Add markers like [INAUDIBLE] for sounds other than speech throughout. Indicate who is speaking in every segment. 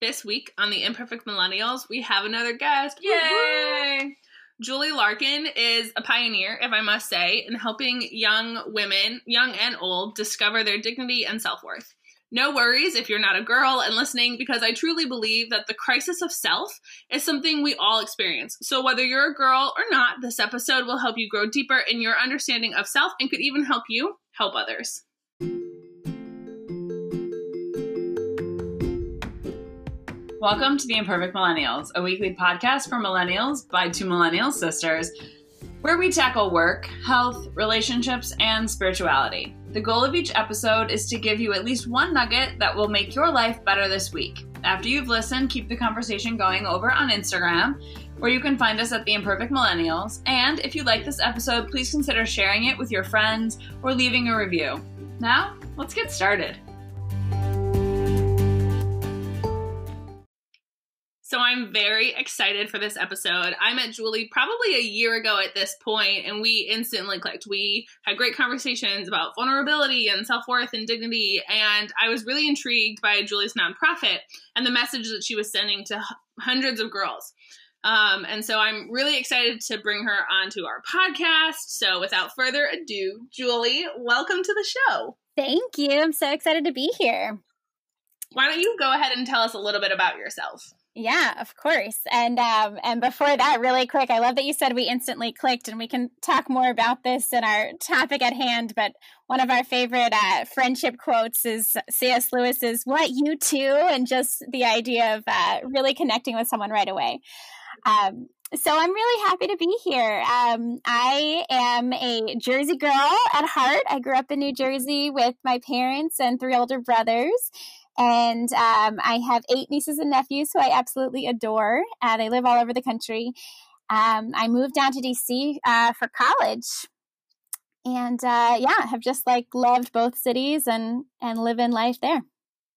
Speaker 1: This week on the Imperfect Millennials, we have another guest.
Speaker 2: Yay!
Speaker 1: Julie Larkin is a pioneer, if I must say, in helping young women, young and old, discover their dignity and self worth. No worries if you're not a girl and listening, because I truly believe that the crisis of self is something we all experience. So, whether you're a girl or not, this episode will help you grow deeper in your understanding of self and could even help you help others.
Speaker 2: Welcome to the Imperfect Millennials, a weekly podcast for millennials by two millennial sisters, where we tackle work, health, relationships, and spirituality. The goal of each episode is to give you at least one nugget that will make your life better this week. After you've listened, keep the conversation going over on Instagram, where you can find us at the Imperfect Millennials. And if you like this episode, please consider sharing it with your friends or leaving a review. Now, let's get started.
Speaker 1: So I'm very excited for this episode. I met Julie probably a year ago at this point, and we instantly clicked. We had great conversations about vulnerability and self worth and dignity, and I was really intrigued by Julie's nonprofit and the message that she was sending to hundreds of girls. Um, and so I'm really excited to bring her onto our podcast. So without further ado, Julie, welcome to the show.
Speaker 3: Thank you. I'm so excited to be here.
Speaker 1: Why don't you go ahead and tell us a little bit about yourself?
Speaker 3: Yeah, of course. And um, and before that, really quick, I love that you said we instantly clicked, and we can talk more about this in our topic at hand. But one of our favorite uh, friendship quotes is C.S. Lewis's "What you too," and just the idea of uh, really connecting with someone right away. Um, so I'm really happy to be here. Um, I am a Jersey girl at heart. I grew up in New Jersey with my parents and three older brothers. And um, I have eight nieces and nephews who I absolutely adore. Uh, they live all over the country. Um, I moved down to DC uh, for college, and uh, yeah, have just like loved both cities and and live in life there.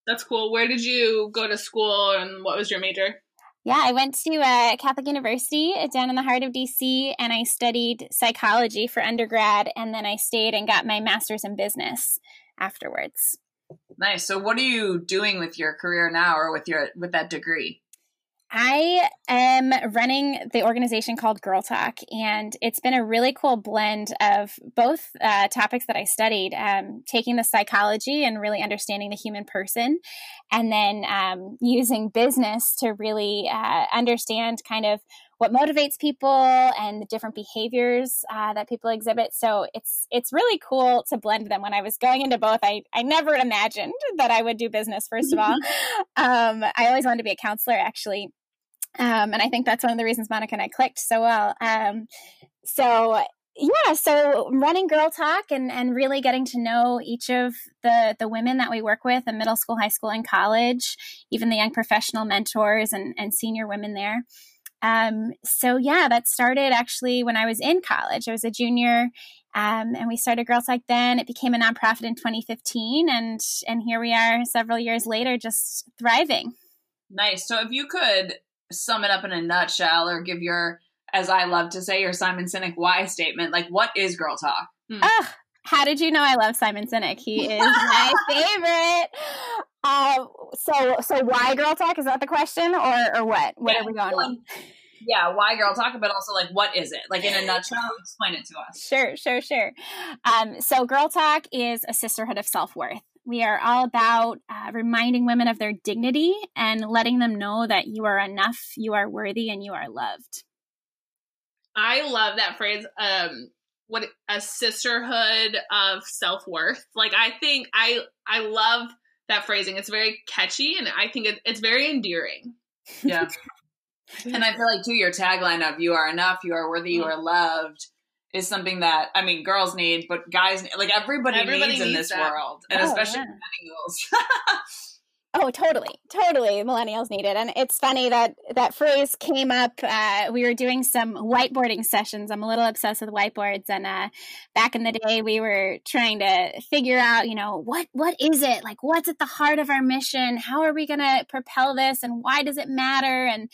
Speaker 1: That's cool. Where did you go to school, and what was your major?
Speaker 3: Yeah, I went to uh, Catholic University down in the heart of DC, and I studied psychology for undergrad, and then I stayed and got my master's in business afterwards.
Speaker 2: Nice. So what are you doing with your career now or with your with that degree?
Speaker 3: I am running the organization called Girl Talk, and it's been a really cool blend of both uh, topics that I studied um, taking the psychology and really understanding the human person, and then um, using business to really uh, understand kind of what motivates people and the different behaviors uh, that people exhibit. So it's it's really cool to blend them. When I was going into both, I I never imagined that I would do business. First of all, [LAUGHS] um, I always wanted to be a counselor, actually. Um, and I think that's one of the reasons Monica and I clicked so well. Um, so yeah, so running Girl Talk and and really getting to know each of the the women that we work with in middle school, high school, and college, even the young professional mentors and and senior women there. Um, so yeah, that started actually when I was in college. I was a junior, um, and we started Girl Talk then. It became a nonprofit in 2015, and and here we are several years later, just thriving.
Speaker 2: Nice. So if you could sum it up in a nutshell, or give your, as I love to say, your Simon Sinek why statement, like what is Girl Talk?
Speaker 3: Oh, how did you know I love Simon Sinek? He is my [LAUGHS] favorite. Uh, so, so why girl talk? Is that the question, or or what? What yeah, are we going on?
Speaker 2: Yeah, why girl talk? But also, like, what is it? Like in a [LAUGHS] nutshell, explain it to us.
Speaker 3: Sure, sure, sure. Um, so, girl talk is a sisterhood of self worth. We are all about uh, reminding women of their dignity and letting them know that you are enough, you are worthy, and you are loved.
Speaker 1: I love that phrase. Um, what a sisterhood of self worth. Like I think I I love that phrasing. It's very catchy, and I think it, it's very endearing.
Speaker 2: Yeah. [LAUGHS] and I feel like too, your tagline of "You are enough, you are worthy, you mm-hmm. are loved." Is something that I mean, girls need, but guys, like everybody, everybody needs, needs in this that. world, and oh, especially yeah. millennials. [LAUGHS]
Speaker 3: Oh, totally, totally. Millennials need it, and it's funny that that phrase came up. Uh, we were doing some whiteboarding sessions. I'm a little obsessed with whiteboards, and uh, back in the day, we were trying to figure out, you know, what what is it like? What's at the heart of our mission? How are we going to propel this, and why does it matter? And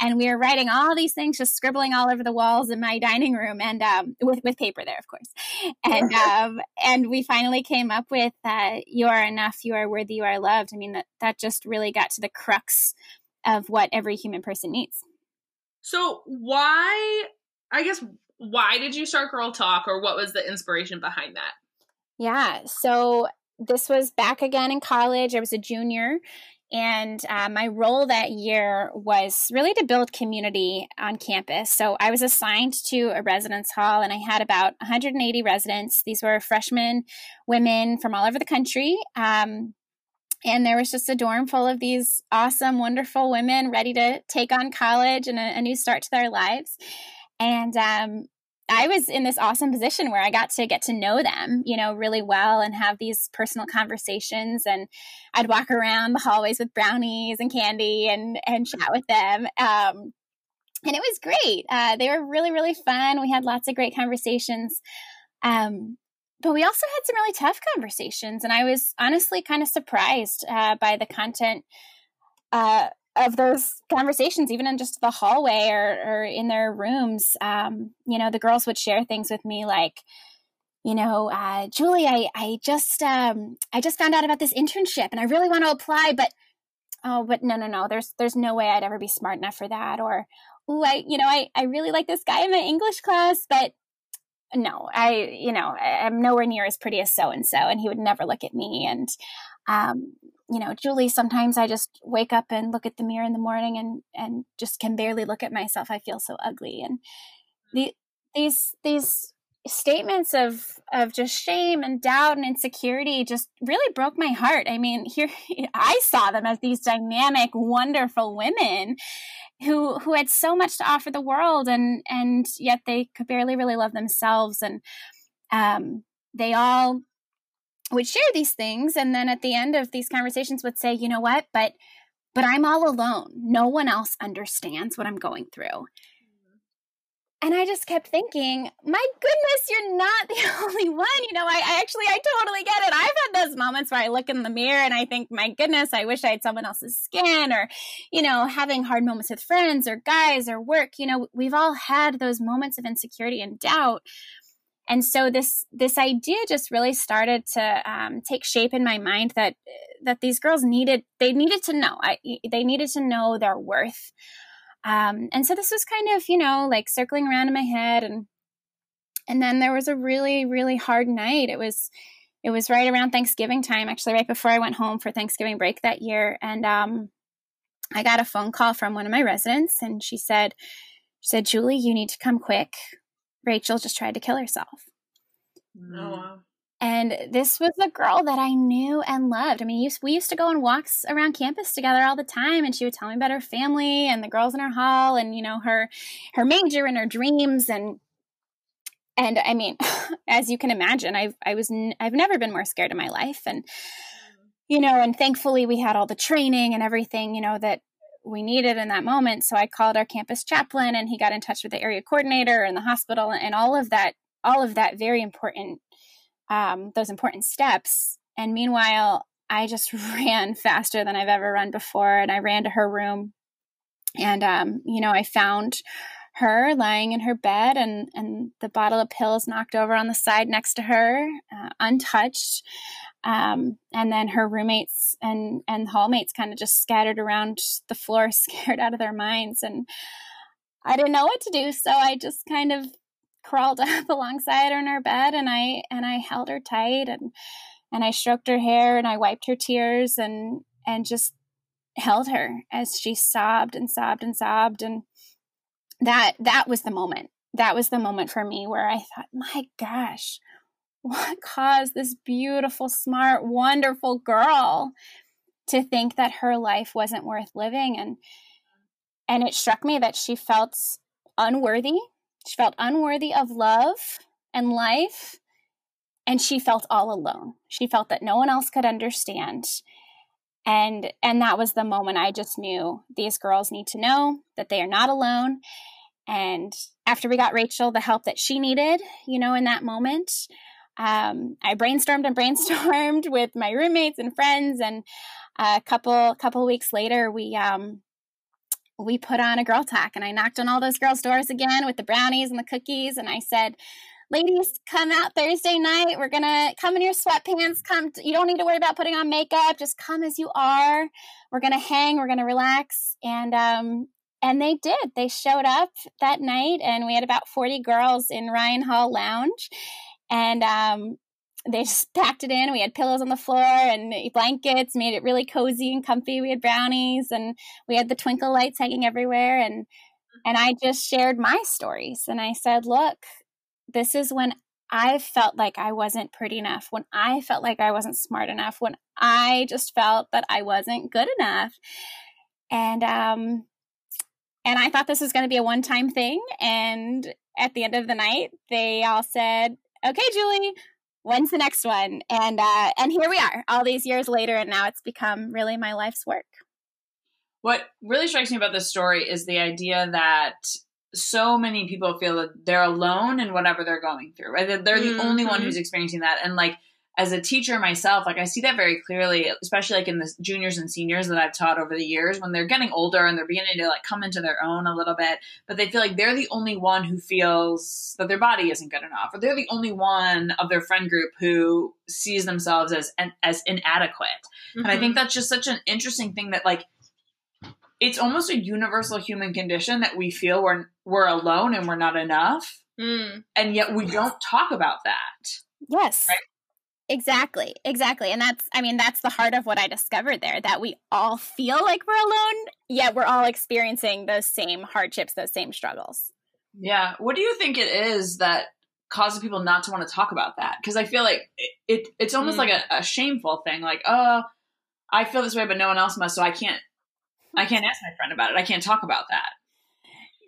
Speaker 3: and we were writing all these things, just scribbling all over the walls in my dining room, and um, with with paper there, of course. [LAUGHS] And um, and we finally came up with uh, "You are enough, you are worthy, you are loved." I mean, that that just really got to the crux of what every human person needs.
Speaker 1: So why? I guess why did you start Girl Talk, or what was the inspiration behind that?
Speaker 3: Yeah, so this was back again in college. I was a junior, and uh, my role that year was really to build community on campus. So I was assigned to a residence hall, and I had about 180 residents. These were freshmen women from all over the country. Um, and there was just a dorm full of these awesome, wonderful women ready to take on college and a, a new start to their lives. And um, I was in this awesome position where I got to get to know them, you know, really well and have these personal conversations. And I'd walk around the hallways with brownies and candy and and chat with them. Um, and it was great. Uh, they were really really fun. We had lots of great conversations. Um, but we also had some really tough conversations, and I was honestly kind of surprised uh, by the content uh, of those conversations, even in just the hallway or, or in their rooms, um, you know, the girls would share things with me like, you know, uh, Julie, I, I just, um, I just found out about this internship and I really want to apply, but, oh, but no, no, no, there's, there's no way I'd ever be smart enough for that. Or, oh, I, you know, I, I really like this guy in my English class, but no, I, you know, I'm nowhere near as pretty as so and so, and he would never look at me. And, um, you know, Julie, sometimes I just wake up and look at the mirror in the morning and and just can barely look at myself. I feel so ugly. And the these these statements of of just shame and doubt and insecurity just really broke my heart. I mean, here [LAUGHS] I saw them as these dynamic, wonderful women who who had so much to offer the world and and yet they could barely really love themselves and um they all would share these things and then at the end of these conversations would say you know what? But but i'm all alone. No one else understands what i'm going through. Mm-hmm. and i just kept thinking my goodness you're not [LAUGHS] the only one you know I, I, actually i totally get it. I've had those moments where i look in the mirror and i think my goodness i wish i had someone else's skin or you know having hard moments with friends or guys or work you know we've all had those moments of insecurity and doubt and so this this idea just really started to um, take shape in my mind that that these girls needed they needed to know. I, they needed to know their worth. Um, and so this was kind of you know like circling around in my head and and then there was a really really hard night. It was it was right around thanksgiving time actually right before i went home for thanksgiving break that year. And um, i got a phone call from one of my residents and she said she said julie you need to come quick Rachel just tried to kill herself.
Speaker 1: Oh, mm. wow.
Speaker 3: And this was a girl that I knew and loved. I mean, we used to go on walks around campus together all the time, and she would tell me about her family and the girls in her hall, and you know her her major and her dreams, and and I mean, [LAUGHS] as you can imagine, I've I was n- I've never been more scared in my life, and mm. you know, and thankfully we had all the training and everything, you know, that we needed in that moment. So I called our campus chaplain and he got in touch with the area coordinator and the hospital and all of that, all of that very important, um, those important steps. And meanwhile, I just [LAUGHS] ran faster than I've ever run before. And I ran to her room and, um, you know, I found her lying in her bed and, and the bottle of pills knocked over on the side next to her, uh, untouched. Um, and then her roommates and and hallmates kind of just scattered around the floor, [LAUGHS] scared out of their minds. And I didn't know what to do, so I just kind of crawled [LAUGHS] up alongside her in her bed, and I and I held her tight, and and I stroked her hair, and I wiped her tears, and and just held her as she sobbed and sobbed and sobbed, and that that was the moment. That was the moment for me where I thought, my gosh, what caused this beautiful, smart, wonderful girl to think that her life wasn't worth living and and it struck me that she felt unworthy. She felt unworthy of love and life and she felt all alone. She felt that no one else could understand. And and that was the moment I just knew these girls need to know that they are not alone. And after we got Rachel the help that she needed, you know, in that moment, um, I brainstormed and [LAUGHS] brainstormed with my roommates and friends, and a couple couple weeks later, we um, we put on a girl talk and I knocked on all those girls' doors again with the brownies and the cookies. And I said, ladies, come out Thursday night. We're to come in your sweatpants. Come, you don't need to worry about putting on makeup. Just come as you are. We're to hang. We're to relax. And, um, and they did. They showed up that night, and we had about 40 girls in Ryan Hall Lounge. And um, they just [LAUGHS] packed it in. We had pillows on the floor and blankets, made it really cozy and comfy. We had brownies and we had the twinkle lights hanging everywhere. And and I just shared my stories. And I said, look, this is when I felt like I wasn't pretty enough, when I felt like I wasn't smart enough, when I just felt that I wasn't good enough. And um and I thought this was going to be a one time thing. And at the end of the night, they all said, okay, Julie, when's the next one? And, uh, and here we are all these years later. And now it's become really my life's work.
Speaker 2: What really strikes me about this story is the idea that so many people feel that they're alone in whatever they're going through, right? That they're the mm-hmm. only one mm-hmm. who's experiencing that. And like, as a teacher myself, like I see that very clearly, especially like in the juniors and seniors that I've taught over the years when they're getting older and they're beginning to like come into their own a little bit, but they feel like they're the only one who feels that their body isn't good enough, or they're the only one of their friend group who sees themselves as as inadequate. Mm-hmm. And I think mm-hmm. that's just such an interesting thing that like it's almost a universal human condition that we feel we're we're alone and we're not enough. Mm. And yet we don't talk about that.
Speaker 3: Yes. Right? Exactly, exactly. And that's, I mean, that's the heart of what I discovered there that we all feel like we're alone, yet we're all experiencing those same hardships, those same struggles.
Speaker 2: Yeah. What do you think it is that causes people not to want to talk about that? Because I feel like it, it it's almost mm. like a, a shameful thing. Like, oh, I feel this way, but no one else must. So I can't, I can't ask my friend about it. I can't talk about that.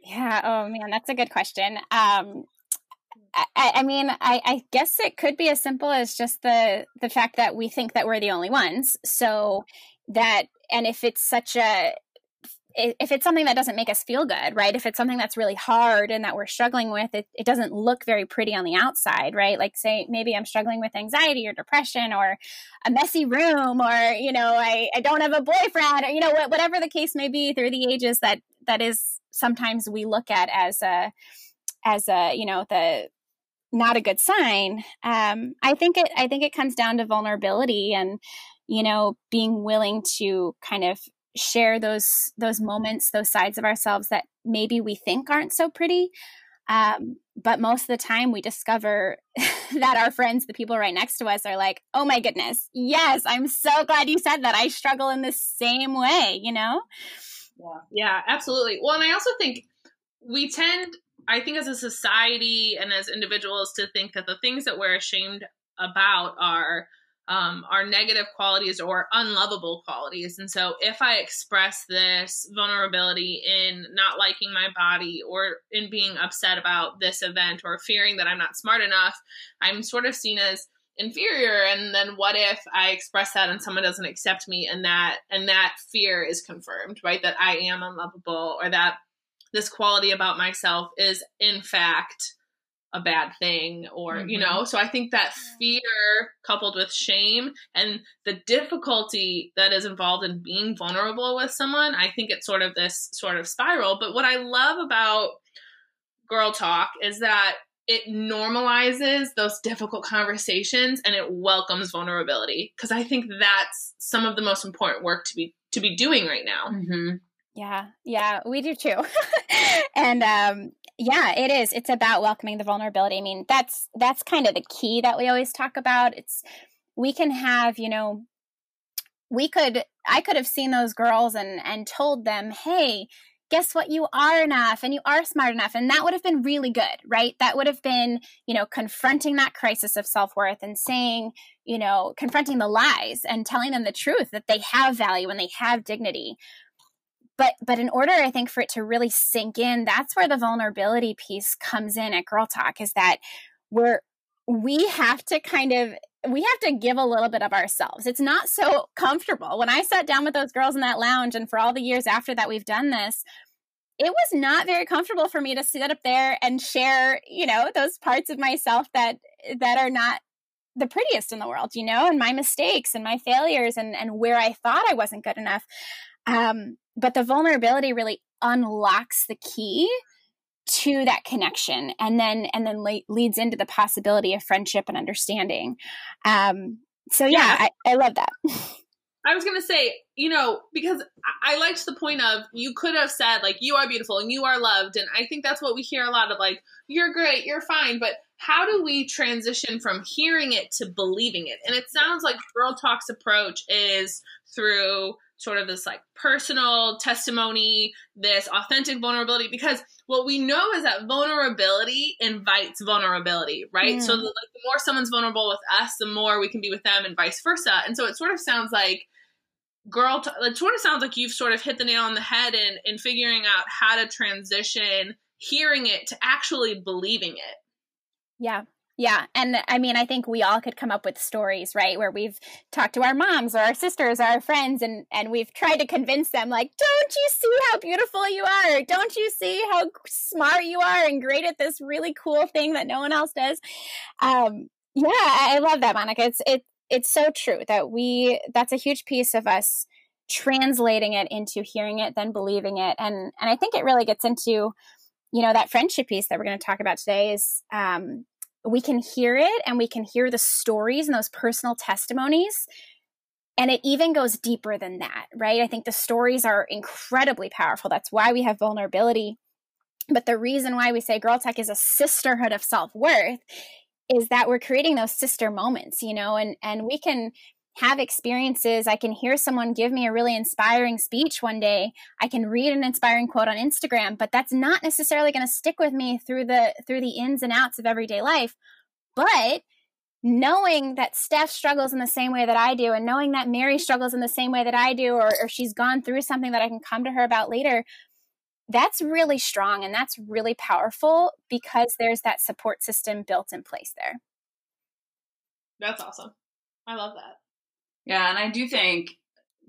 Speaker 3: Yeah. Oh man, that's a good question. Um, I, I mean, I, I, guess it could be as simple as just the the fact that we think that we're the only ones. So that, and if it's such a if it's something that doesn't make us feel good, right? If it's something that's really hard and that we're struggling with, it, it doesn't look very pretty on the outside, right? Like, say, maybe I'm struggling with anxiety or depression or a messy room or, you know, I, I don't have a boyfriend or, you know, whatever the case may be through the ages that that is sometimes we look at as a, as a, you know, the, not a good sign. Um, I think it I think it comes down to vulnerability and you know being willing to kind of share those those moments, those sides of ourselves that maybe we think aren't so pretty. Um, but most of the time we discover [LAUGHS] that our friends, the people right next to us, are like, oh my goodness, yes, I'm so glad you said that. I struggle in the same way, you know?
Speaker 1: Yeah, yeah, absolutely. Well, and I also think we tend I think as a society and as individuals to think that the things that we're ashamed about are um, negative qualities or unlovable qualities. And so if I express this vulnerability in not liking my body or in being upset about this event or fearing that I'm not smart enough, I'm sort of seen as inferior and then what if i express that and someone doesn't accept me and that and that fear is confirmed right that i am unlovable or that this quality about myself is in fact a bad thing or mm-hmm. you know so i think that fear coupled with shame and the difficulty that is involved in being vulnerable with someone i think it's sort of this sort of spiral but what i love about girl talk is that it normalizes those difficult conversations and it welcomes vulnerability because i think that's some of the most important work to be to be doing right now
Speaker 3: mm-hmm. Yeah, yeah, we do too. [LAUGHS] and um yeah, it is. It's about welcoming the vulnerability. I mean, that's that's kind of the key that we always talk about. It's we can have, you know, we could I could have seen those girls and and told them, "Hey, guess what you are enough and you are smart enough and that would have been really good right that would have been you know confronting that crisis of self-worth and saying you know confronting the lies and telling them the truth that they have value and they have dignity but but in order i think for it to really sink in that's where the vulnerability piece comes in at girl talk is that we're we have to kind of we have to give a little bit of ourselves. It's not so comfortable. When i sat down with those girls in that lounge and for all the years after that we've done this it was not very comfortable for me to sit up there and share you know those parts of myself that that are not the prettiest in the world you know and my mistakes and my failures and and where i thought i wasn't good enough. Um but the vulnerability really unlocks the key to that connection and then and then le- leads into the possibility of friendship and understanding um so yeah, yeah. I, I love that
Speaker 1: I was gonna say, you know, because I liked the point of you could have said like you are beautiful and you are loved, and I think that's what we hear a lot of like you're great, you're fine, but how do we transition from hearing it to believing it? And it sounds like Girl Talk's approach is through sort of this like personal testimony, this authentic vulnerability, because what we know is that vulnerability invites vulnerability, right? Mm. So the, like, the more someone's vulnerable with us, the more we can be with them, and vice versa. And so it sort of sounds like girl t- it sort of sounds like you've sort of hit the nail on the head in in figuring out how to transition hearing it to actually believing it
Speaker 3: yeah yeah and i mean i think we all could come up with stories right where we've talked to our moms or our sisters or our friends and and we've tried to convince them like don't you see how beautiful you are? Don't you see how smart you are and great at this really cool thing that no one else does? Um yeah i love that monica. It's it it's so true that we that's a huge piece of us translating it into hearing it then believing it and and i think it really gets into you know that friendship piece that we're going to talk about today is um we can hear it and we can hear the stories and those personal testimonies and it even goes deeper than that right? I think the stories are incredibly powerful. That's why we have vulnerability. But the reason why we say girl talk is a sisterhood of self-worth is that we're creating those sister moments you know and and we can have experiences i can hear someone give me a really inspiring speech one day i can read an inspiring quote on instagram but that's not necessarily going to stick with me through the through the ins and outs of everyday life but knowing that steph struggles in the same way that i do and knowing that mary struggles in the same way that i do or, or she's gone through something that i can come to her about later that's really strong and that's really powerful because there's that support system built in place there.
Speaker 1: That's awesome. I love that.
Speaker 2: Yeah, and I do think,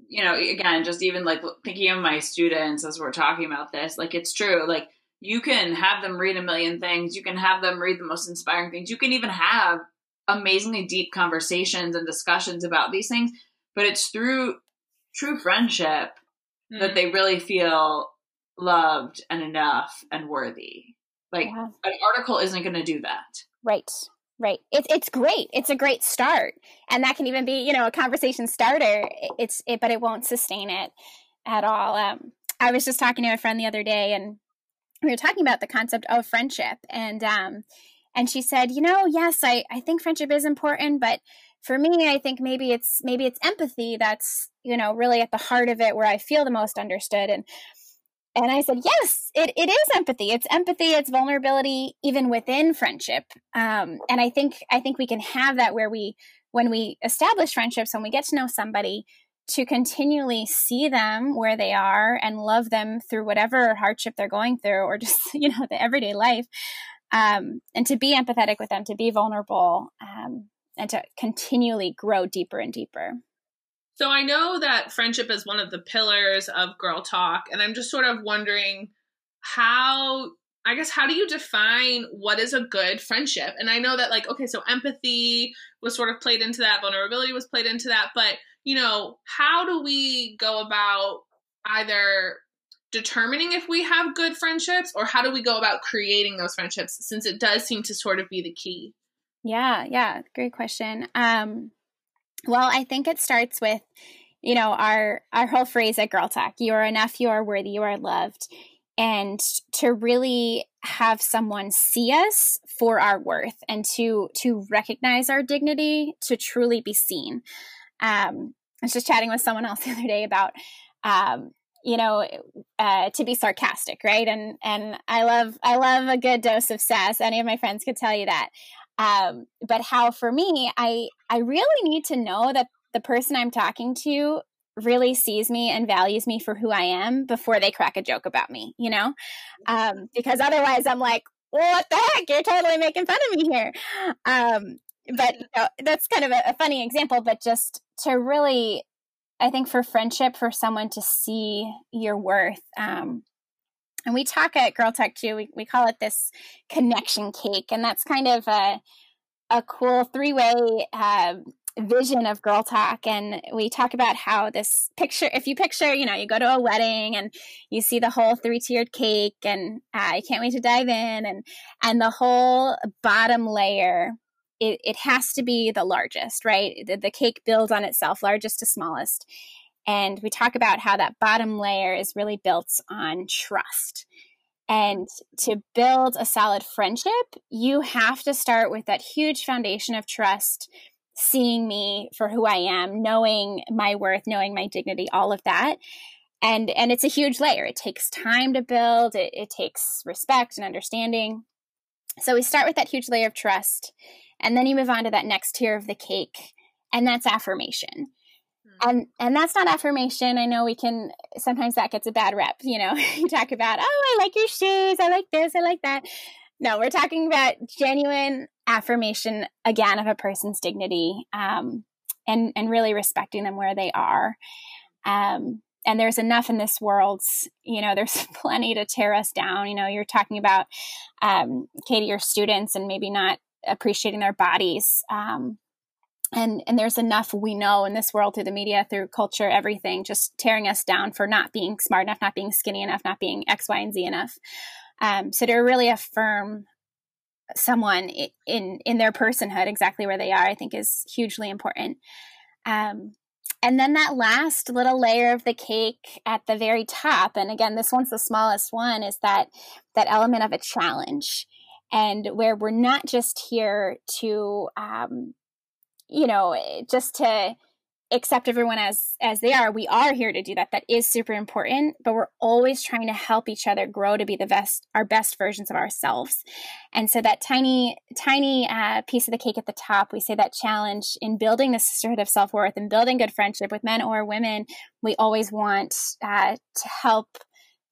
Speaker 2: you know, again, just even like thinking of my students as we're talking about this, like it's true. Like you can have them read a million things, you can have them read the most inspiring things, you can even have amazingly deep conversations and discussions about these things, but it's through true friendship mm-hmm. that they really feel loved and enough and worthy. Like yeah. an article isn't going to do that.
Speaker 3: Right. Right. It's it's great. It's a great start, and that can even be you know a conversation starter. It's it, but it won't sustain it at all. Um, I was just talking to a friend the other day, and we were talking about the concept of friendship, and um, and she said, you know, yes, I I think friendship is important, but for me, I think maybe it's maybe it's empathy that's you know really at the heart of it, where I feel the most understood, and and I said, yes, it, it is empathy. It's empathy. It's vulnerability, even within friendship. Um, and I think I think we can have that where we, when we establish friendships, when we get to know somebody, to continually see them where they are and love them through whatever hardship they're going through, or just [LAUGHS] you know the everyday life, um, and to be empathetic with them, to be vulnerable, um, and to continually grow deeper and deeper.
Speaker 1: So I know that friendship is one of the pillars of Girl Talk, and I'm just sort of wondering how I guess how do you define what is a good friendship? And I know that like okay, so empathy was sort of played into that, vulnerability was played into that, but you know, how do we go about either determining if we have good friendships or how do we go about creating those friendships since it does seem to sort of be the key?
Speaker 3: Yeah, yeah, great question. Um well, I think it starts with, you know, our our whole phrase at Girl Talk: "You are enough. You are worthy. You are loved." And to really have someone see us for our worth and to to recognize our dignity, to truly be seen. Um, I was just chatting with someone else [LAUGHS] the other day about um, you know uh, to be sarcastic right and and i love i love a good dose of sass any of my friends could tell you that um, but how for me i i really need to know that the person i'm talking to really sees me and values me for who i am before they crack a joke about me you know? Um, because otherwise i'm like what the heck? You're totally making fun of me here. Um, but you know, that's kind of a, a funny example but just to really i think for friendship for someone to see your worth um, and we talk at Girl Talk too, we, we call it this connection cake. And that's kind of a, a cool three way uh, vision of girl talk and we talk about how this picture if you picture you know you go to a wedding and you see the whole three tiered cake and uh, i can't wait to dive in and and the whole bottom layer it, it has to be the largest right the, the cake builds on itself largest to smallest and we talk about how that bottom layer is really built on trust and to build a solid friendship, you have to start with that huge foundation of trust seeing me for who I am, knowing my worth, knowing my dignity, all of that. And and it's a huge layer. It takes time to build. It, it takes respect and understanding. So we start with that huge layer of trust, and then you move on to that next tier of the cake, and that's affirmation. Hmm. And and that's not affirmation. I know we can sometimes that gets a bad rep. You know, [LAUGHS] you talk about, oh, I like your shoes, I like this, I like that. No, we're talking about genuine affirmation again of a person's dignity um, and and really respecting them where they are. Um, and there's enough in this world, you know, [LAUGHS] there's plenty to tear us down. You know, you're talking about um, Katy, your students, and maybe not appreciating their bodies. Um, and and there's enough we know in this world through the media, through culture, everything, just tearing us down for not being smart enough, not being skinny enough, not being X, Y, and Z enough. Um, so to really affirm someone in in their personhood exactly where they are i think is hugely important um, and then that last little layer of the cake at the very top and again this one's the smallest one is that that element of a challenge and where we're not just here to um, you know just to accept everyone as as they are we are here to do that. That is super important but we're always trying to help each other grow to be the best our best versions of ourselves. And so that tiny tiny uh, piece of the cake at the top we say that challenge in building the sisterhood of self-worth and building good friendship with men or women we always want uh, to help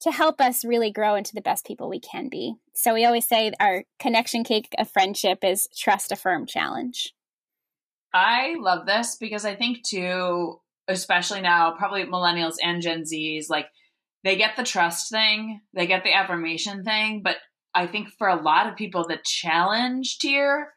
Speaker 3: to help us really grow into the best people we can be. So we always say our connection cake of friendship is trust affirm challenge
Speaker 2: I love this because I think too, especially now, probably millennials and Gen Zs, like they get the trust thing, they get the affirmation thing, but I think for a lot of people, the challenge tier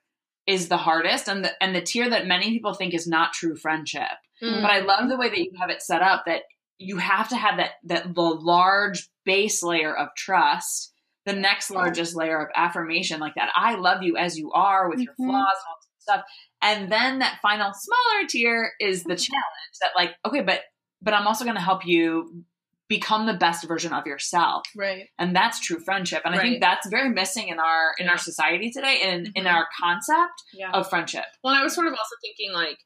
Speaker 2: is the hardest and the and the tier that many people think is not true friendship. Mm-hmm. But I love the way that you have it set up that you have to have that that the large base layer of trust, the next largest layer of affirmation, like that I love you as you are with mm-hmm. your flaws and all stuff. And then that final smaller tier is the [LAUGHS] challenge that like, okay, but but I'm also going to help you become the best version of yourself.
Speaker 1: Right.
Speaker 2: And that's true friendship. And right. I think that's very missing in our in yeah. our society today and mm-hmm. in our concept yeah. of friendship.
Speaker 1: Well, I was sort of also thinking like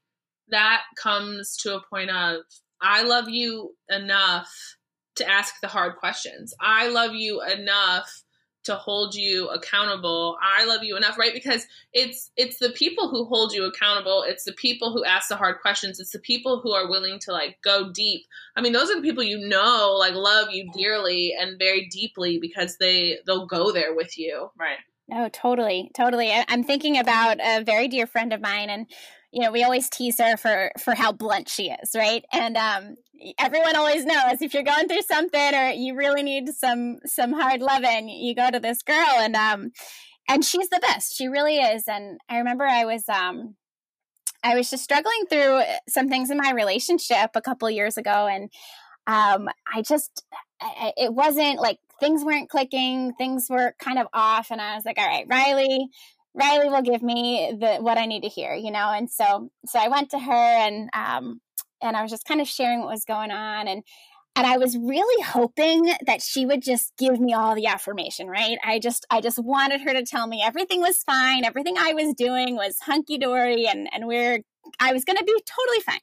Speaker 1: that comes to a point of I love you enough to ask the hard questions. I love you enough to hold you accountable. I love you enough right? Because it's it's the people who hold you accountable. It's the people who ask the hard questions. It's the people who are willing to like go deep. I mean those are the people you know like love you dearly and very deeply because they they'll go there with you.
Speaker 2: Right.
Speaker 3: No totally totally. I'm thinking about a very dear friend of mine and you know we always tease her for for how blunt she is right? And um everyone always knows if you're going through something or you really need some some hard loving you go to this girl and um and she's the best. She really is. And i remember i was um i was just struggling through some things in my relationship a couple years ago and um i just I, it wasn't like things weren't clicking things were kind of off and i was like all right riley riley will give me the what i need to hear you know and so so i went to her and um and I was just kind of sharing what was going on and and I was really hoping that she would just give me all the affirmation, right? I just I just wanted her to tell me everything was fine, everything I was doing was hunky dory and and we're I was going to be totally fine.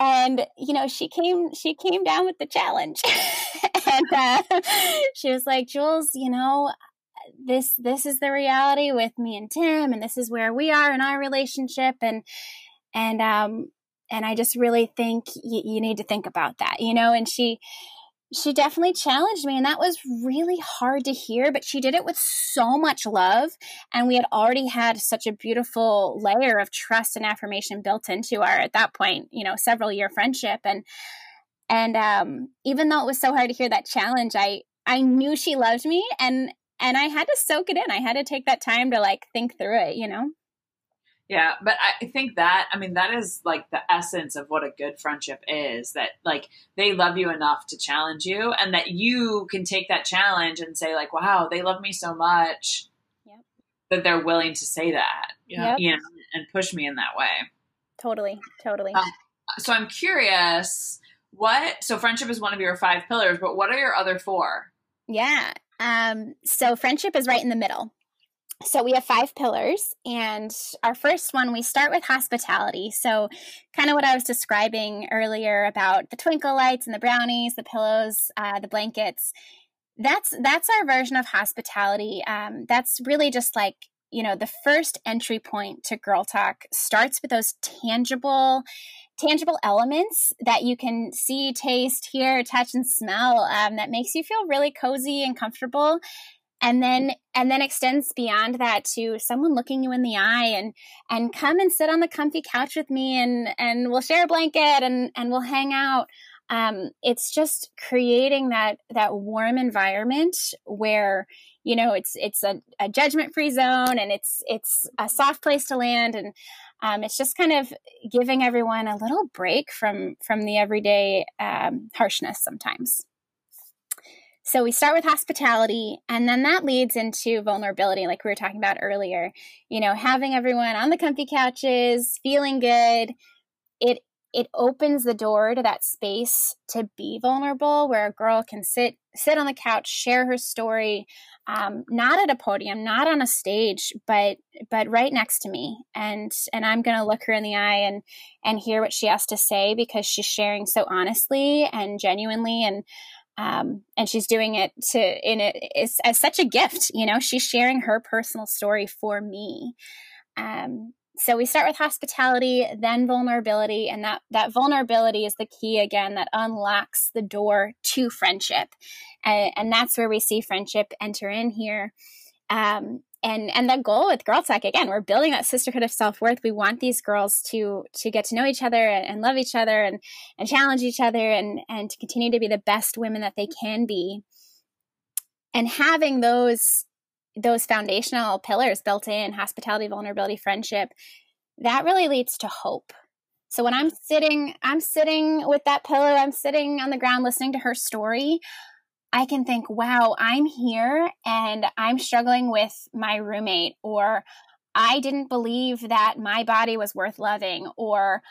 Speaker 3: And you know, she came she came down with the challenge. [LAUGHS] and uh, [LAUGHS] she was like, "Jules, you know, this this is the reality with me and Tim and this is where we are in our relationship and and um and I just really think y- you need to think about that, you know. And she she definitely challenged me and that was really hard to hear but she did it with so much love and we had already had such a beautiful layer of trust and affirmation built into our at that point you know several year friendship and and um, even though it was so hard to hear that challenge i i knew she loved me and and i had to soak it in i had to take that time to like think through it you know
Speaker 2: Yeah, but I think that I mean that is like the essence of what a good friendship is that like they love you enough to challenge you and that you can take that challenge and say like wow, they love me so much
Speaker 3: Yep.
Speaker 2: that they're willing to say that.
Speaker 1: Yeah.
Speaker 3: Yep.
Speaker 2: You know, and push me in that way.
Speaker 3: Totally, totally.
Speaker 2: Um, So I'm curious what so friendship is one of your five pillars, but what are your other four?
Speaker 3: Yeah. Um, so friendship is right in the middle. So we have five pillars, and our first one we start with hospitality. So, kind of what I was describing earlier about the twinkle lights and the brownies, the pillows, uh, the blankets. That's that's our version of hospitality. Um, that's really just like you know the first entry point to girl talk starts with those tangible tangible elements that you can see taste hear touch and smell um, that makes you feel really cozy and comfortable. And then and then extends beyond that to someone looking you in the eye and and come and sit on the comfy couch with me and and we'll share a blanket and and we'll hang out. Um, it's just creating that that warm environment where you know it's it's a, a judgment free zone and it's it's a soft place to land. And um, it's just kind of giving everyone a little break from from the everyday um, harshness sometimes. So we start with hospitality and then that leads into vulnerability like we were talking about earlier. You know having everyone on the comfy couches feeling good it it opens the door to that space to be vulnerable where a girl can sit sit on the couch share her story um, not at a podium not on a stage but but right next to me. And and i'm going to look her in the eye and and hear what she has to say because she's sharing so honestly and genuinely and um, and she's doing it to in it is as such a gift you know? She's sharing her personal story for me. Um, so we start with hospitality then vulnerability and that that vulnerability is the key again that unlocks the door to friendship. And, and that's where we see friendship enter in here. Um, and and the goal with girl talk again we're building that sisterhood of self-worth. We want these girls to to get to know each other and, and love each other and and challenge each other and and to continue to be the best women that they can be. And having those those foundational pillars built in hospitality vulnerability friendship that really leads to hope so when i'm sitting i'm sitting with that pillow i'm sitting on the ground listening to her story I can think, wow, I'm here and I'm struggling with my roommate, or I didn't believe that my body was worth loving, or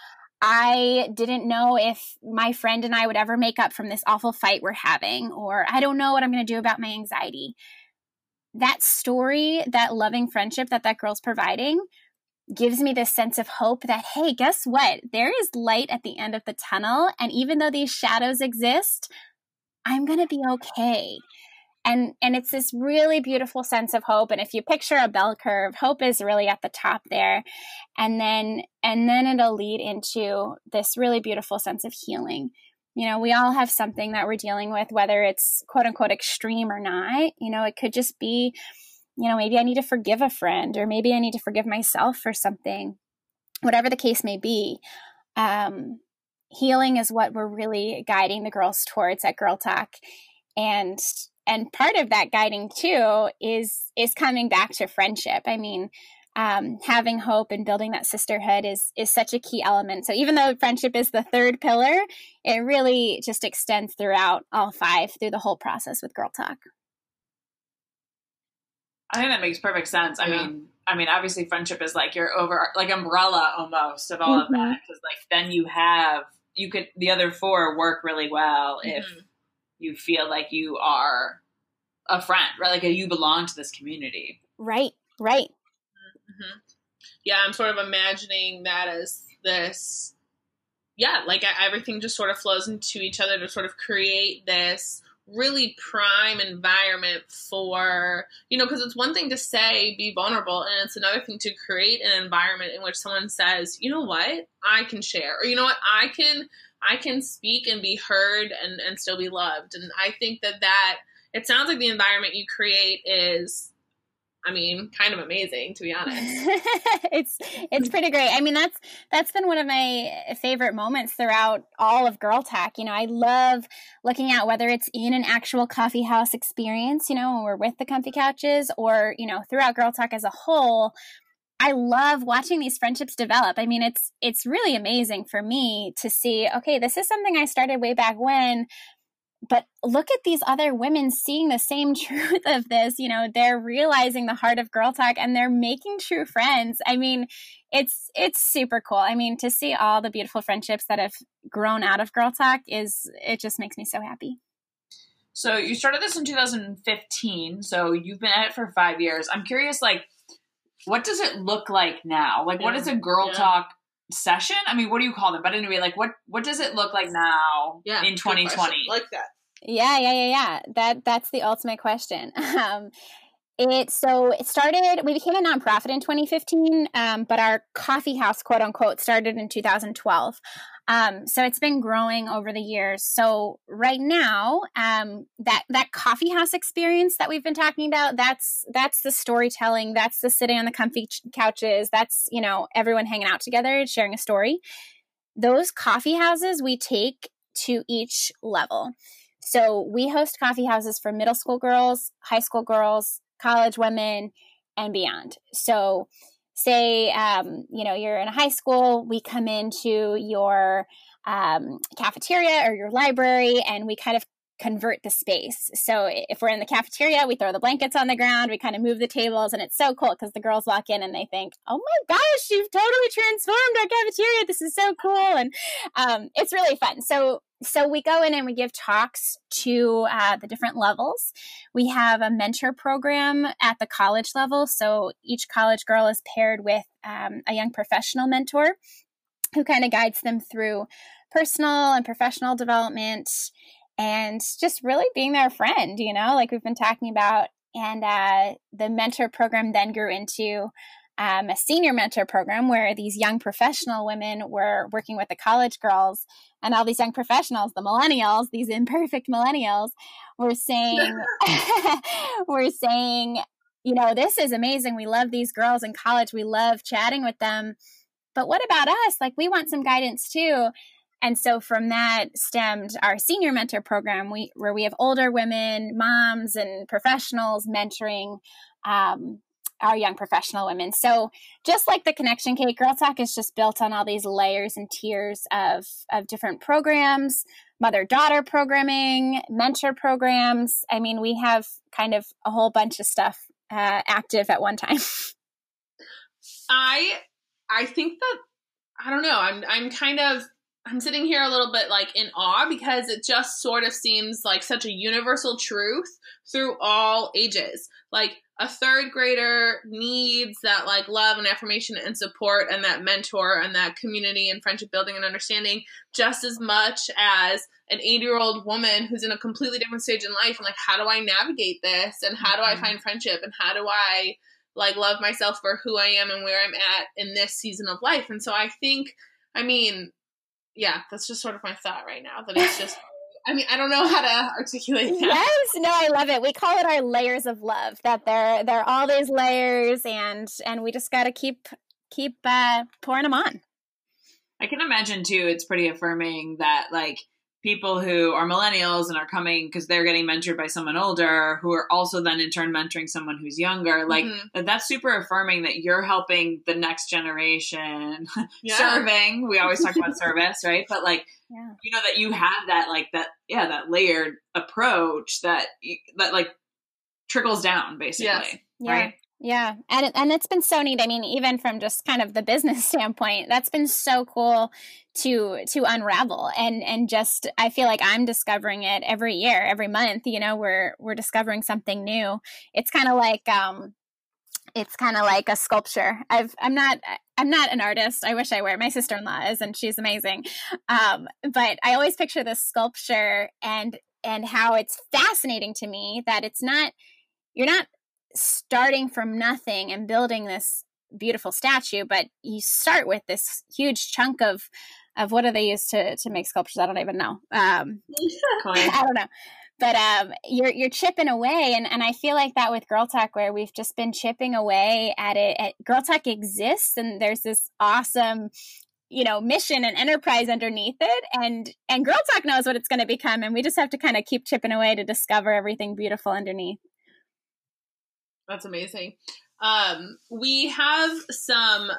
Speaker 3: I didn't know if my friend and I would ever make up from this awful fight we're having, or I don't know what I'm going to do about my anxiety. That story, that loving friendship that that girl's providing, gives me this sense of hope that, hey, guess what? There is light at the end of the tunnel. And even though these shadows exist, I'm going to be okay. And and it's this really beautiful sense of hope and if you picture a bell curve, hope is really at the top there. And then and then it'll lead into this really beautiful sense of healing. You know, we all have something that we're dealing with whether it's quote unquote extreme or not. You know, it could just be you know, maybe I need to forgive a friend or maybe I need to forgive myself for something. Whatever the case may be. Um healing is what we're really guiding the girls towards at girl talk and and part of that guiding too is is coming back to friendship i mean um, having hope and building that sisterhood is is such a key element so even though friendship is the third pillar it really just extends throughout all five through the whole process with girl talk
Speaker 2: I think that makes perfect sense. I
Speaker 1: Yeah.
Speaker 2: mean, I mean, obviously, friendship is like your over, like umbrella almost of all of that. Because like then you have you could the other four work really well if
Speaker 1: Mhm.
Speaker 2: you feel like you are a friend, right? Like you belong to this community.
Speaker 3: right right
Speaker 1: Mhm. Yeah, I'm sort of imagining that as this. Yeah, like everything just sort of flows into each other to sort of create this really prime environment for you know because it's one thing to say be vulnerable and it's another thing to create an environment in which someone says you know what i can share or you know what i can i can speak and be heard and and still be loved and i think that that it sounds like the environment you create is I mean, kind of amazing to be [LAUGHS] honest.
Speaker 3: it's it's pretty great. I mean, that's that's been one of my favorite moments throughout all of Girl Talk. You know, I love looking at whether it's in an actual coffee house experience, you know, when we're with the comfy couches, or you know, throughout Girl Talk as a whole. I love watching these friendships develop. I mean, it's it's really amazing for me to see, okay, this is something I started way back when, but look at these other women seeing the same [LAUGHS] truth of this. You know, they're realizing the heart of girl talk and they're making true friends. I mean, it's it's super cool. I mean, to see all the beautiful friendships that have grown out of girl talk is it just makes me so happy.
Speaker 2: So you started this in 2015. So you've been at it for five years. I'm curious, like what does it look like now? Like, yeah. what is a girl yeah. talk session? I mean, what do you call them? But anyway, like, what what does it look like now yeah, in 2020?
Speaker 1: Like that.
Speaker 3: Yeah, yeah, yeah, yeah. That that's the ultimate question. [LAUGHS] Um, it so it started. We became a nonprofit in 2015, um, but our coffee house, quote unquote, started in 2012. Um, so it's been growing over the years. So right now, um, that that coffee house experience that we've been talking about, that's that's the storytelling, that's the sitting on the comfy ch- couches, that's you know everyone hanging out together, sharing a story. Those coffee houses we take to each level. So we host coffee houses for middle school girls, high school girls, college women, and beyond. So say um, you know you're in a high school we come into your um, cafeteria or your library and we kind of convert the space so if we're in the cafeteria we throw the blankets on the ground we kind of move the tables and it's so cool because the girls walk in and they think oh my gosh you've totally transformed our cafeteria this is so cool and um, it's really fun so so we go in and we give talks to uh, the different levels. We have a mentor program at the college level. So each college girl is paired with um, a young professional mentor who kind of guides them through personal and professional development and just really being their friend, you know, like we've been talking about. And uh, the mentor program then grew into um, a senior mentor program where these young professional women were working with the college girls and all these young professionals the millennials these imperfect millennials were saying [LAUGHS] [LAUGHS] were saying you know this is amazing. We love these girls in college. We love chatting with them. But what about us? Like we want some guidance too and so from that stemmed our senior mentor program we, where we have older women moms and professionals mentoring um, our young professional women. So just like the connection cake, Girl Talk is just built on all these layers and tiers of of different programs, mother daughter programming, mentor programs. I mean, we have kind of a whole bunch of stuff uh, active at one time. [LAUGHS]
Speaker 1: I I think that I don't know. I'm I'm kind of I'm sitting here a little bit like in awe because it just sort of seems like such a universal truth through all ages. Like a third grader needs that like love and affirmation and support and that mentor and that community and friendship building and understanding just as much as an 80 year old woman who's in a completely different stage in life and like how do i navigate this and how do i mm-hmm. find friendship and how do i like love myself for who i am and where i'm at in this season of life and so i think i mean yeah that's just sort of my thought right now that it's just [LAUGHS] I mean, I don't know how to articulate that.
Speaker 3: Yes, no, I love it. We call it our layers of love. That there, there are all these layers, and and we just got to keep keep uh, pouring them on.
Speaker 2: I can imagine too. It's pretty affirming that like people who are millennials and are coming because they're getting mentored by someone older who are also then in turn mentoring someone who's younger like mm-hmm. that's super affirming that you're helping the next generation [LAUGHS] yeah. serving we always talk about [LAUGHS] service right but like yeah. you know that you have that like that yeah that layered approach that that like trickles down basically yes.
Speaker 3: yeah.
Speaker 2: right
Speaker 3: yeah, and and it's been so neat. I mean, even from just kind of the business [LAUGHS] standpoint, that's been so cool to to unravel and and just I feel like I'm discovering it every year, every month. You know, we're we're discovering something new. It's kind of like um, it's kind of like a sculpture. I've I'm not I'm not an artist. I wish I were. My sister in law is, and she's amazing. Um, but I always picture this sculpture and and how it's fascinating to me that it's not you're not starting from nothing and building this beautiful statue, but you start with this huge chunk of of what do they use to to make sculptures? I don't even know. Um, [LAUGHS] I don't know. But um, you're you're chipping away, and, and I feel like that with Girl Talk, where we've just been chipping away at it. At, Girl Talk exists, and there's this awesome you know mission and enterprise underneath it and and girl talk knows what it's going to become and we just have to kind of keep chipping away to discover everything beautiful underneath
Speaker 1: that's amazing. um, we have some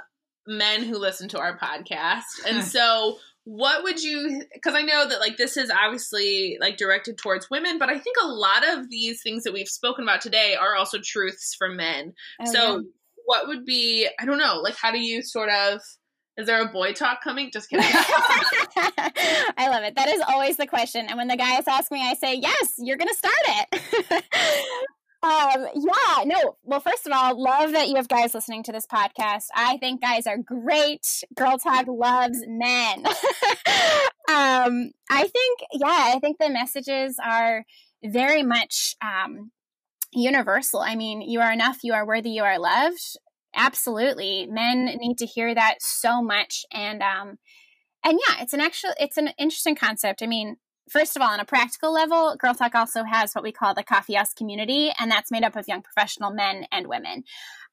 Speaker 1: men who listen to our podcast, [LAUGHS] and so what would you because i know that like this is obviously like directed towards women but i think a lot of these things that we've spoken about today are also truths for men oh, so yeah. what would be i don't know like how do you sort of is there a boy talk coming? Just kidding. [LAUGHS] [LAUGHS]
Speaker 3: I love it. That is always the question. And when the guys ask me, I say, yes, you're going to start it. Um, yeah, no. Well, first of all, love that you have guys listening to this podcast. I think guys are great. Girl Talk loves men. [LAUGHS] um, I think, yeah, I think the messages are very much um, universal. I mean, you are enough, you are worthy, you are loved absolutely men need to hear that so much and um and yeah it's an actual it's an interesting concept i mean first of all on a practical level girl talk also has what we call the coffee house community and that's made up of young professional men and women.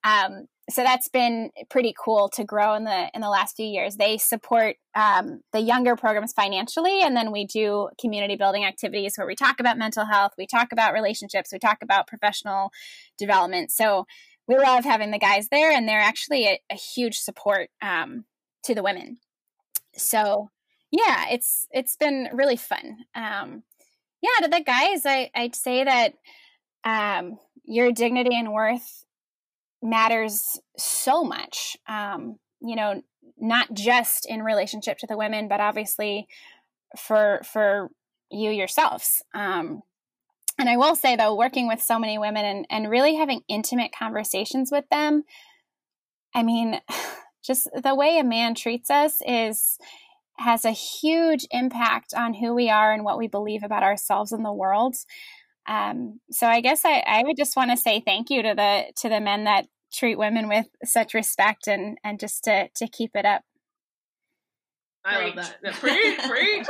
Speaker 3: Um, so that's been pretty cool to grow in the in the last few years. They support um, the younger programs financially and then we do community building activities where we talk about mental health we talk about relationships we talk about professional development. So we love having the guys there, and they're actually a, a huge support um, to the women. So yeah, it's it's been really fun. Um, yeah, to the guys, I I'd say that um, your dignity and worth matters so much. Um, you know, not just in relationship to the women, but obviously for for you yourselves. Um, and I will say though, working with so many women and, and really having intimate conversations with them, I mean, [SIGHS] just the way a man treats us is has a huge impact on who we are and what we believe about ourselves and the world. Um, so I guess I, I would just want to say thank you to the to the men that treat women with such respect and and just to to keep it up.
Speaker 1: I love that. Preach, [LAUGHS] preach.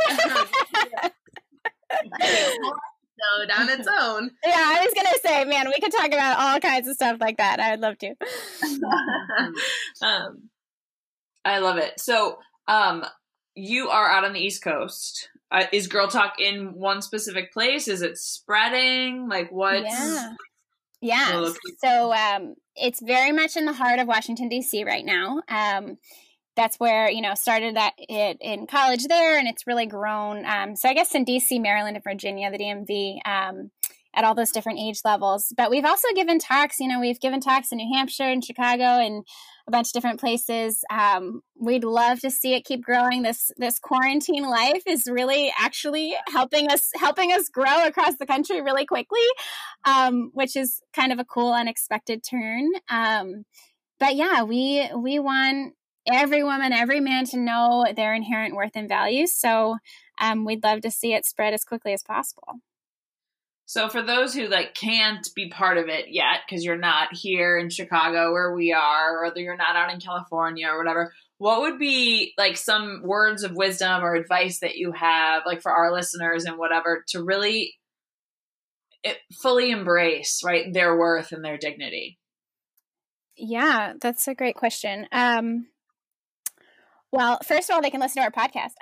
Speaker 1: episode on its own.
Speaker 3: Yeah, I was gonna say, man, we could talk about all kinds of stuff like that. I would love to. [LAUGHS]
Speaker 2: um, I love it. So, um, you are out on the East Coast. Uh, is Girl Talk in one specific place? Is it spreading? Like what?
Speaker 3: Yeah. Yeah. So um, it's very much in the heart of Washington D.C. right now. Um, that's where you know started that it in college there and it's really grown um, so i guess in dc maryland and virginia the dmv um, at all those different age levels but we've also given talks you know we've given talks in new hampshire and chicago and a bunch of different places um, we'd love to see it keep growing this this quarantine life is really actually helping us helping us grow across the country really quickly um, which is kind of a cool unexpected turn um, but yeah we we want every woman, every man to know their inherent worth and value. So um, we'd love to see it spread as quickly as possible.
Speaker 2: So for those who like can't be part of it yet because you're not here in Chicago where we are or you're not out in California or whatever, what would be like some words of wisdom or advice that you have like for our listeners and whatever to really eh, fully embrace right their worth and their dignity?
Speaker 3: Yeah, that's a great question. Um well, first of all, they can listen to our podcast. [LAUGHS]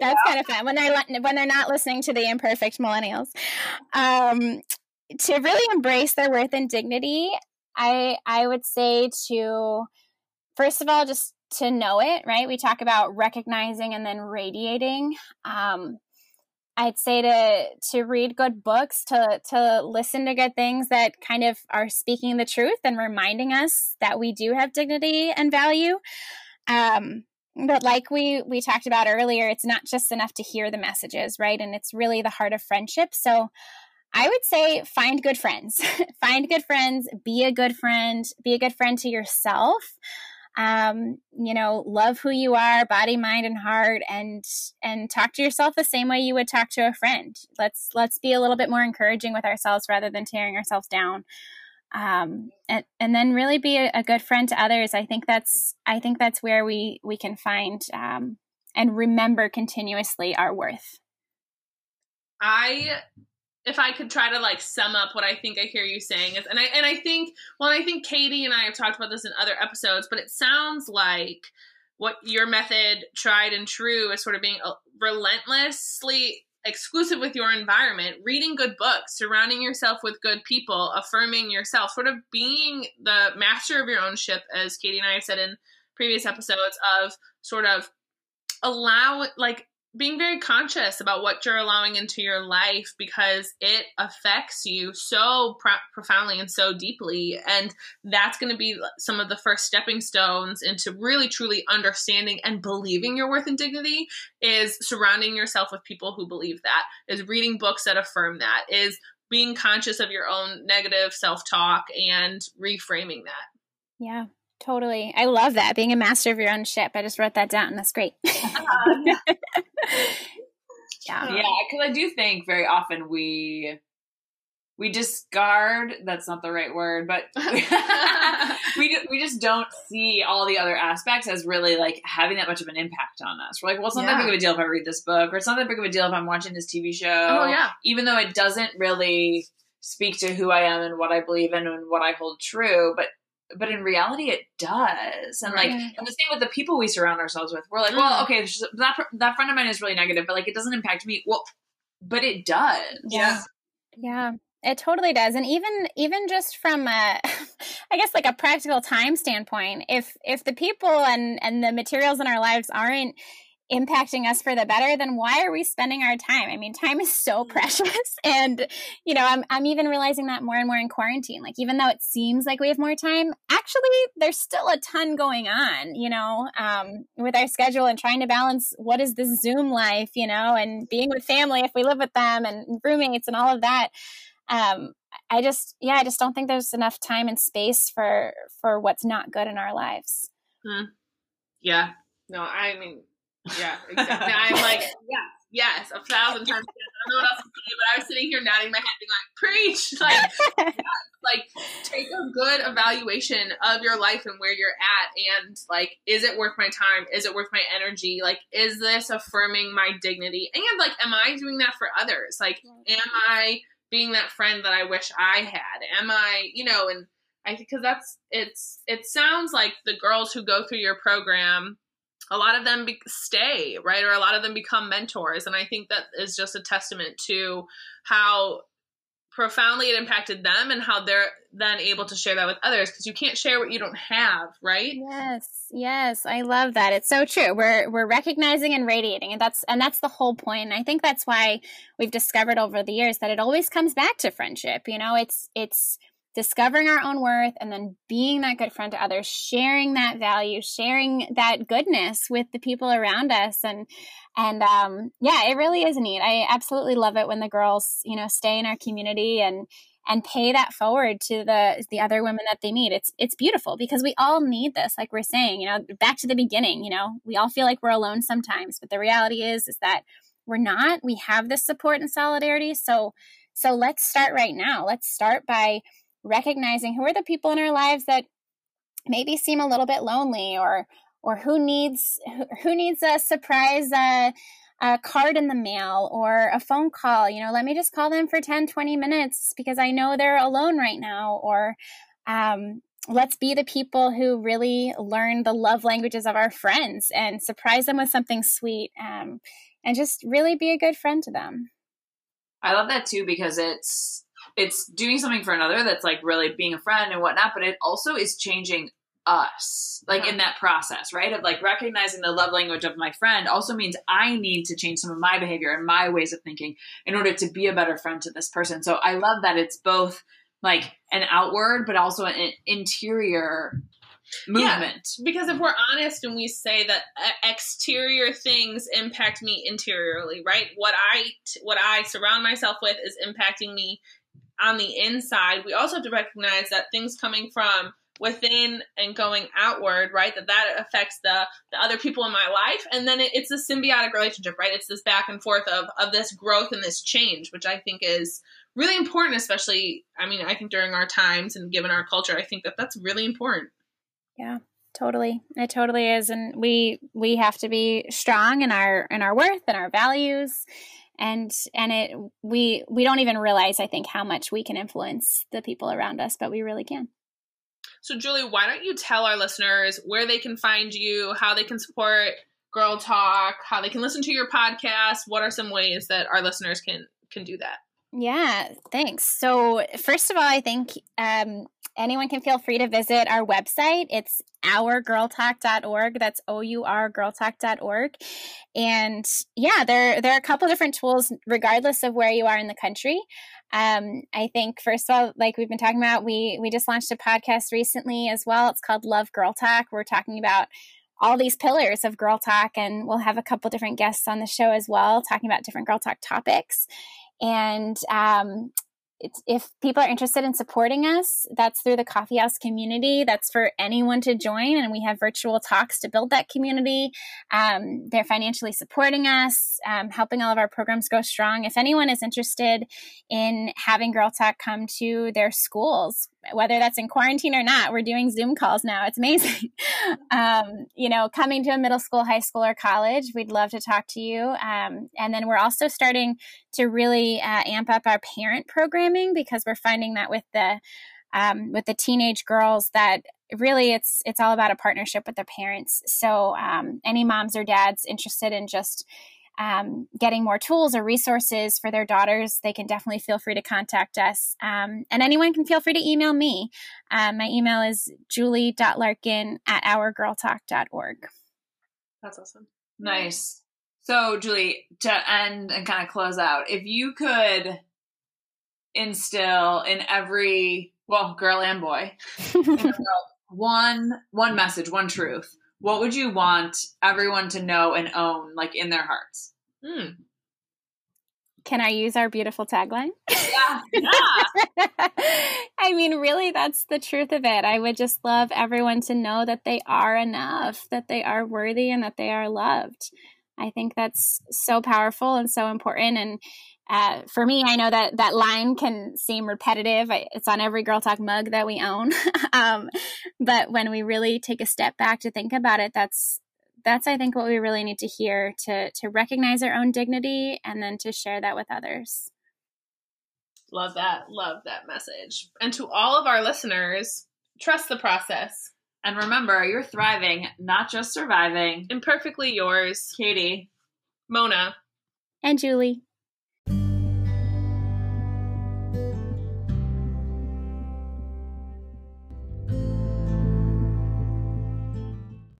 Speaker 3: That's kind of fun when they're when they're not listening to the imperfect millennials. Um, to really embrace their worth and dignity, I I would say to first of all just to know it. Right, we talk about recognizing and then radiating. Um, I'd say to to read good books, to to listen to good things that kind of are speaking the truth and reminding us that we do have dignity and value. Um, but like we we talked about earlier, it's not just enough to hear the messages, right? And it's really the heart of friendship. So I would say find good friends. [LAUGHS] find good friends, be a good friend, be a good friend to yourself. Um, you know, love who you are, body, mind, and heart, and and talk to yourself the same way you would talk to a friend. Let's let's be a little bit more encouraging with ourselves rather than tearing ourselves down um, and and then really be a, a, good friend to others. I think that's I think that's where we we can find um, and remember continuously our worth.
Speaker 1: I if I could try to like sum up what I think I hear you saying is, and I and I think well, I think Katy and I have talked about this in other episodes, but it sounds like what your method, tried and true, is sort of being relentlessly exclusive with your environment, reading good books, surrounding yourself with good people, affirming yourself, sort of being the master of your own ship, as Katy and I have said in previous episodes, of sort of allow like being very conscious about what you're allowing into your life because it affects you so pro- profoundly and so deeply. And that's going to be some of the first stepping stones into really truly understanding and believing your worth and dignity is surrounding yourself with people who believe that is reading books that affirm that is being conscious of your own negative self-talk and reframing that.
Speaker 3: Yeah Totally. I love that. Being a master of your own ship. I just wrote that down. And that's great. Uh-huh. [LAUGHS] yeah.
Speaker 2: Yeah, because I do think very often we we discard that's not the right word but [LAUGHS] we, we just don't see all the other aspects as really like having that much of an impact on us we're like well it's not yeah. that big of a deal if i read this book or it's not that big of a deal if i'm watching this tv oh, show
Speaker 1: oh yeah
Speaker 2: even though it doesn't really speak to who i am and what i believe in and what i hold true but but in reality it does. And right. like and the same with the people we surround ourselves with we're like well mm. okay that that friend of mine is really negative but like it doesn't impact me. Well but it does.
Speaker 3: Yeah. Yeah. It totally does. And even even just from a [LAUGHS] i guess like a practical time standpoint if if the people and and the materials in our lives aren't impacting us for the better, then why are we spending our time? I mean, time is so mm-hmm. precious. [LAUGHS] And, you know, I'm, I'm even realizing that more and more in quarantine. Like, even though it seems like we have more time, actually, there's still a ton going on, you know, um, with our schedule and trying to balance what is this Zoom life, you know, and being with family if we live with them and roommates and all of that. Um, I just, yeah, I just don't think there's enough time and space for for what's not good in our lives.
Speaker 1: Hmm. Yeah, no, I mean, yeah, exactly. I'm like, yes, yes, a thousand times. Yes. I don't know what else to say, but I was sitting here nodding my head, being like, preach, [LAUGHS] like, yes, like take a good evaluation of your life and where you're at, and like, is it worth my time? Is it worth my energy? Like, is this affirming my dignity? And like, am I doing that for others? Like, am I being that friend that I wish I had? Am I, you know, and I because that's it's it sounds like the girls who go through your program a lot of them be- stay, right? Or a lot of them become mentors. And I think that is just a testament to how profoundly it impacted them and how they're then able to share that with others. Because you can't share what you don't have right?
Speaker 3: Yes yes. I love that. It's so true. We're we're recognizing and radiating and that's and that's the whole point. And i think that's why we've discovered over the years that it always comes back to friendship you know? It's it's discovering our own worth and then being that good friend to others sharing that value sharing that goodness with the people around us. And and um yeah it really is neat. I absolutely love it when the girls you know stay in our community and and pay that forward to the the other women that they meet. It's it's beautiful because we all need this like we're saying you know back to the beginning you know we all feel like we're alone sometimes but the reality is is that we're not. We have this support and solidarity. So so let's start right now. Let's start by recognizing who are the people in our lives that maybe seem a little bit lonely or or who needs who needs a surprise uh, a card in the mail or a phone call you know let me just call them for 10 20 minutes because i know they're alone right now or um, let's be the people who really learn the love languages of our friends and surprise them with something sweet um, and just really be a good friend to them.
Speaker 2: I love that too because it's it's doing something for another that's like really being a friend and whatnot, but it also is changing us like in uh-huh. that process right? Of like recognizing the love language of my friend also means i need to change some of my behavior and my ways of thinking in order to be a better friend to this person. So i love that it's both like an outward but also an interior movement.
Speaker 1: yeah, because if we're honest and we say that uh, exterior things impact me interiorly right? What i what i surround myself with is impacting me on the inside, we also have to recognize that things coming from within and going outward, right? That that affects the the other people in my life, and then it, it's a symbiotic relationship, right? It's this back and forth of of this growth and this change, which I think is really important, especially. I mean, I think during our times and given our culture, I think that that's really important.
Speaker 3: Yeah, totally it totally is and we we have to be strong in our in our worth and our values and and it we we don't even realize i think how much we can influence the people around us but we really can
Speaker 1: so julie why don't you tell our listeners where they can find you how they can support Girl Talk, how they can listen to your podcast. What are some ways that our listeners can can do that?
Speaker 3: Yeah, thanks. So, first of all, I think um, anyone can feel free to visit our website. It's ourgirltalk.org. That's O U R girltalk.org. And yeah, there, there are a couple different tools, regardless of where you are in the country. Um, I think first of all, like we've been talking about, we we just launched a podcast recently as well. It's called Love Girl Talk. We're talking about all these pillars of girl talk and we'll have a couple different guests on the show as well talking about different girl talk topics and um, if people are interested in supporting us, that's through the Coffee House community. That's for anyone to join, and we have virtual talks to build that community. Um, they're financially supporting us, um, helping all of our programs go strong. If anyone is interested in having Girl Talk come to their schools, whether that's in quarantine or not, we're doing Zoom calls now. It's amazing. [LAUGHS] um, you know, coming to a middle school, high school, or college, we'd love to talk to you. Um, and then we're also starting to really uh, amp up our parent programming because we're finding that with the um, with the teenage girls that really it's it's all about a partnership with their parents. So um, any moms or dads interested in just um, getting more tools or resources for their daughters, they can definitely feel free to contact us. Um, and anyone can feel free to email me. Um, my email is julie.larkin at ourgirltalk.org.
Speaker 1: That's awesome.
Speaker 2: Nice. So, Julie, to end and kind of close out, if you could instill in every, well, girl and boy, [LAUGHS] one one message, one truth what would you want everyone to know and own, like in their hearts? Hmm.
Speaker 3: Can I use our beautiful tagline?
Speaker 2: Yeah. [LAUGHS] yeah.
Speaker 3: I mean, really, that's the truth of it. I would just love everyone to know that they are enough, that they are worthy, and that they are loved. I think that's so powerful and so important. And uh, for me, I know that that line can seem repetitive. It's on every Girl Talk mug that we own. [LAUGHS] um, but when we really take a step back to think about it, that's that's I think what we really need to hear to to recognize our own dignity and then to share that with others.
Speaker 1: Love that. Love that message. And to all of our listeners, trust the process.
Speaker 2: And remember, you're thriving, not just surviving.
Speaker 1: Imperfectly yours,
Speaker 2: Katy,
Speaker 1: Mona,
Speaker 3: and Julie.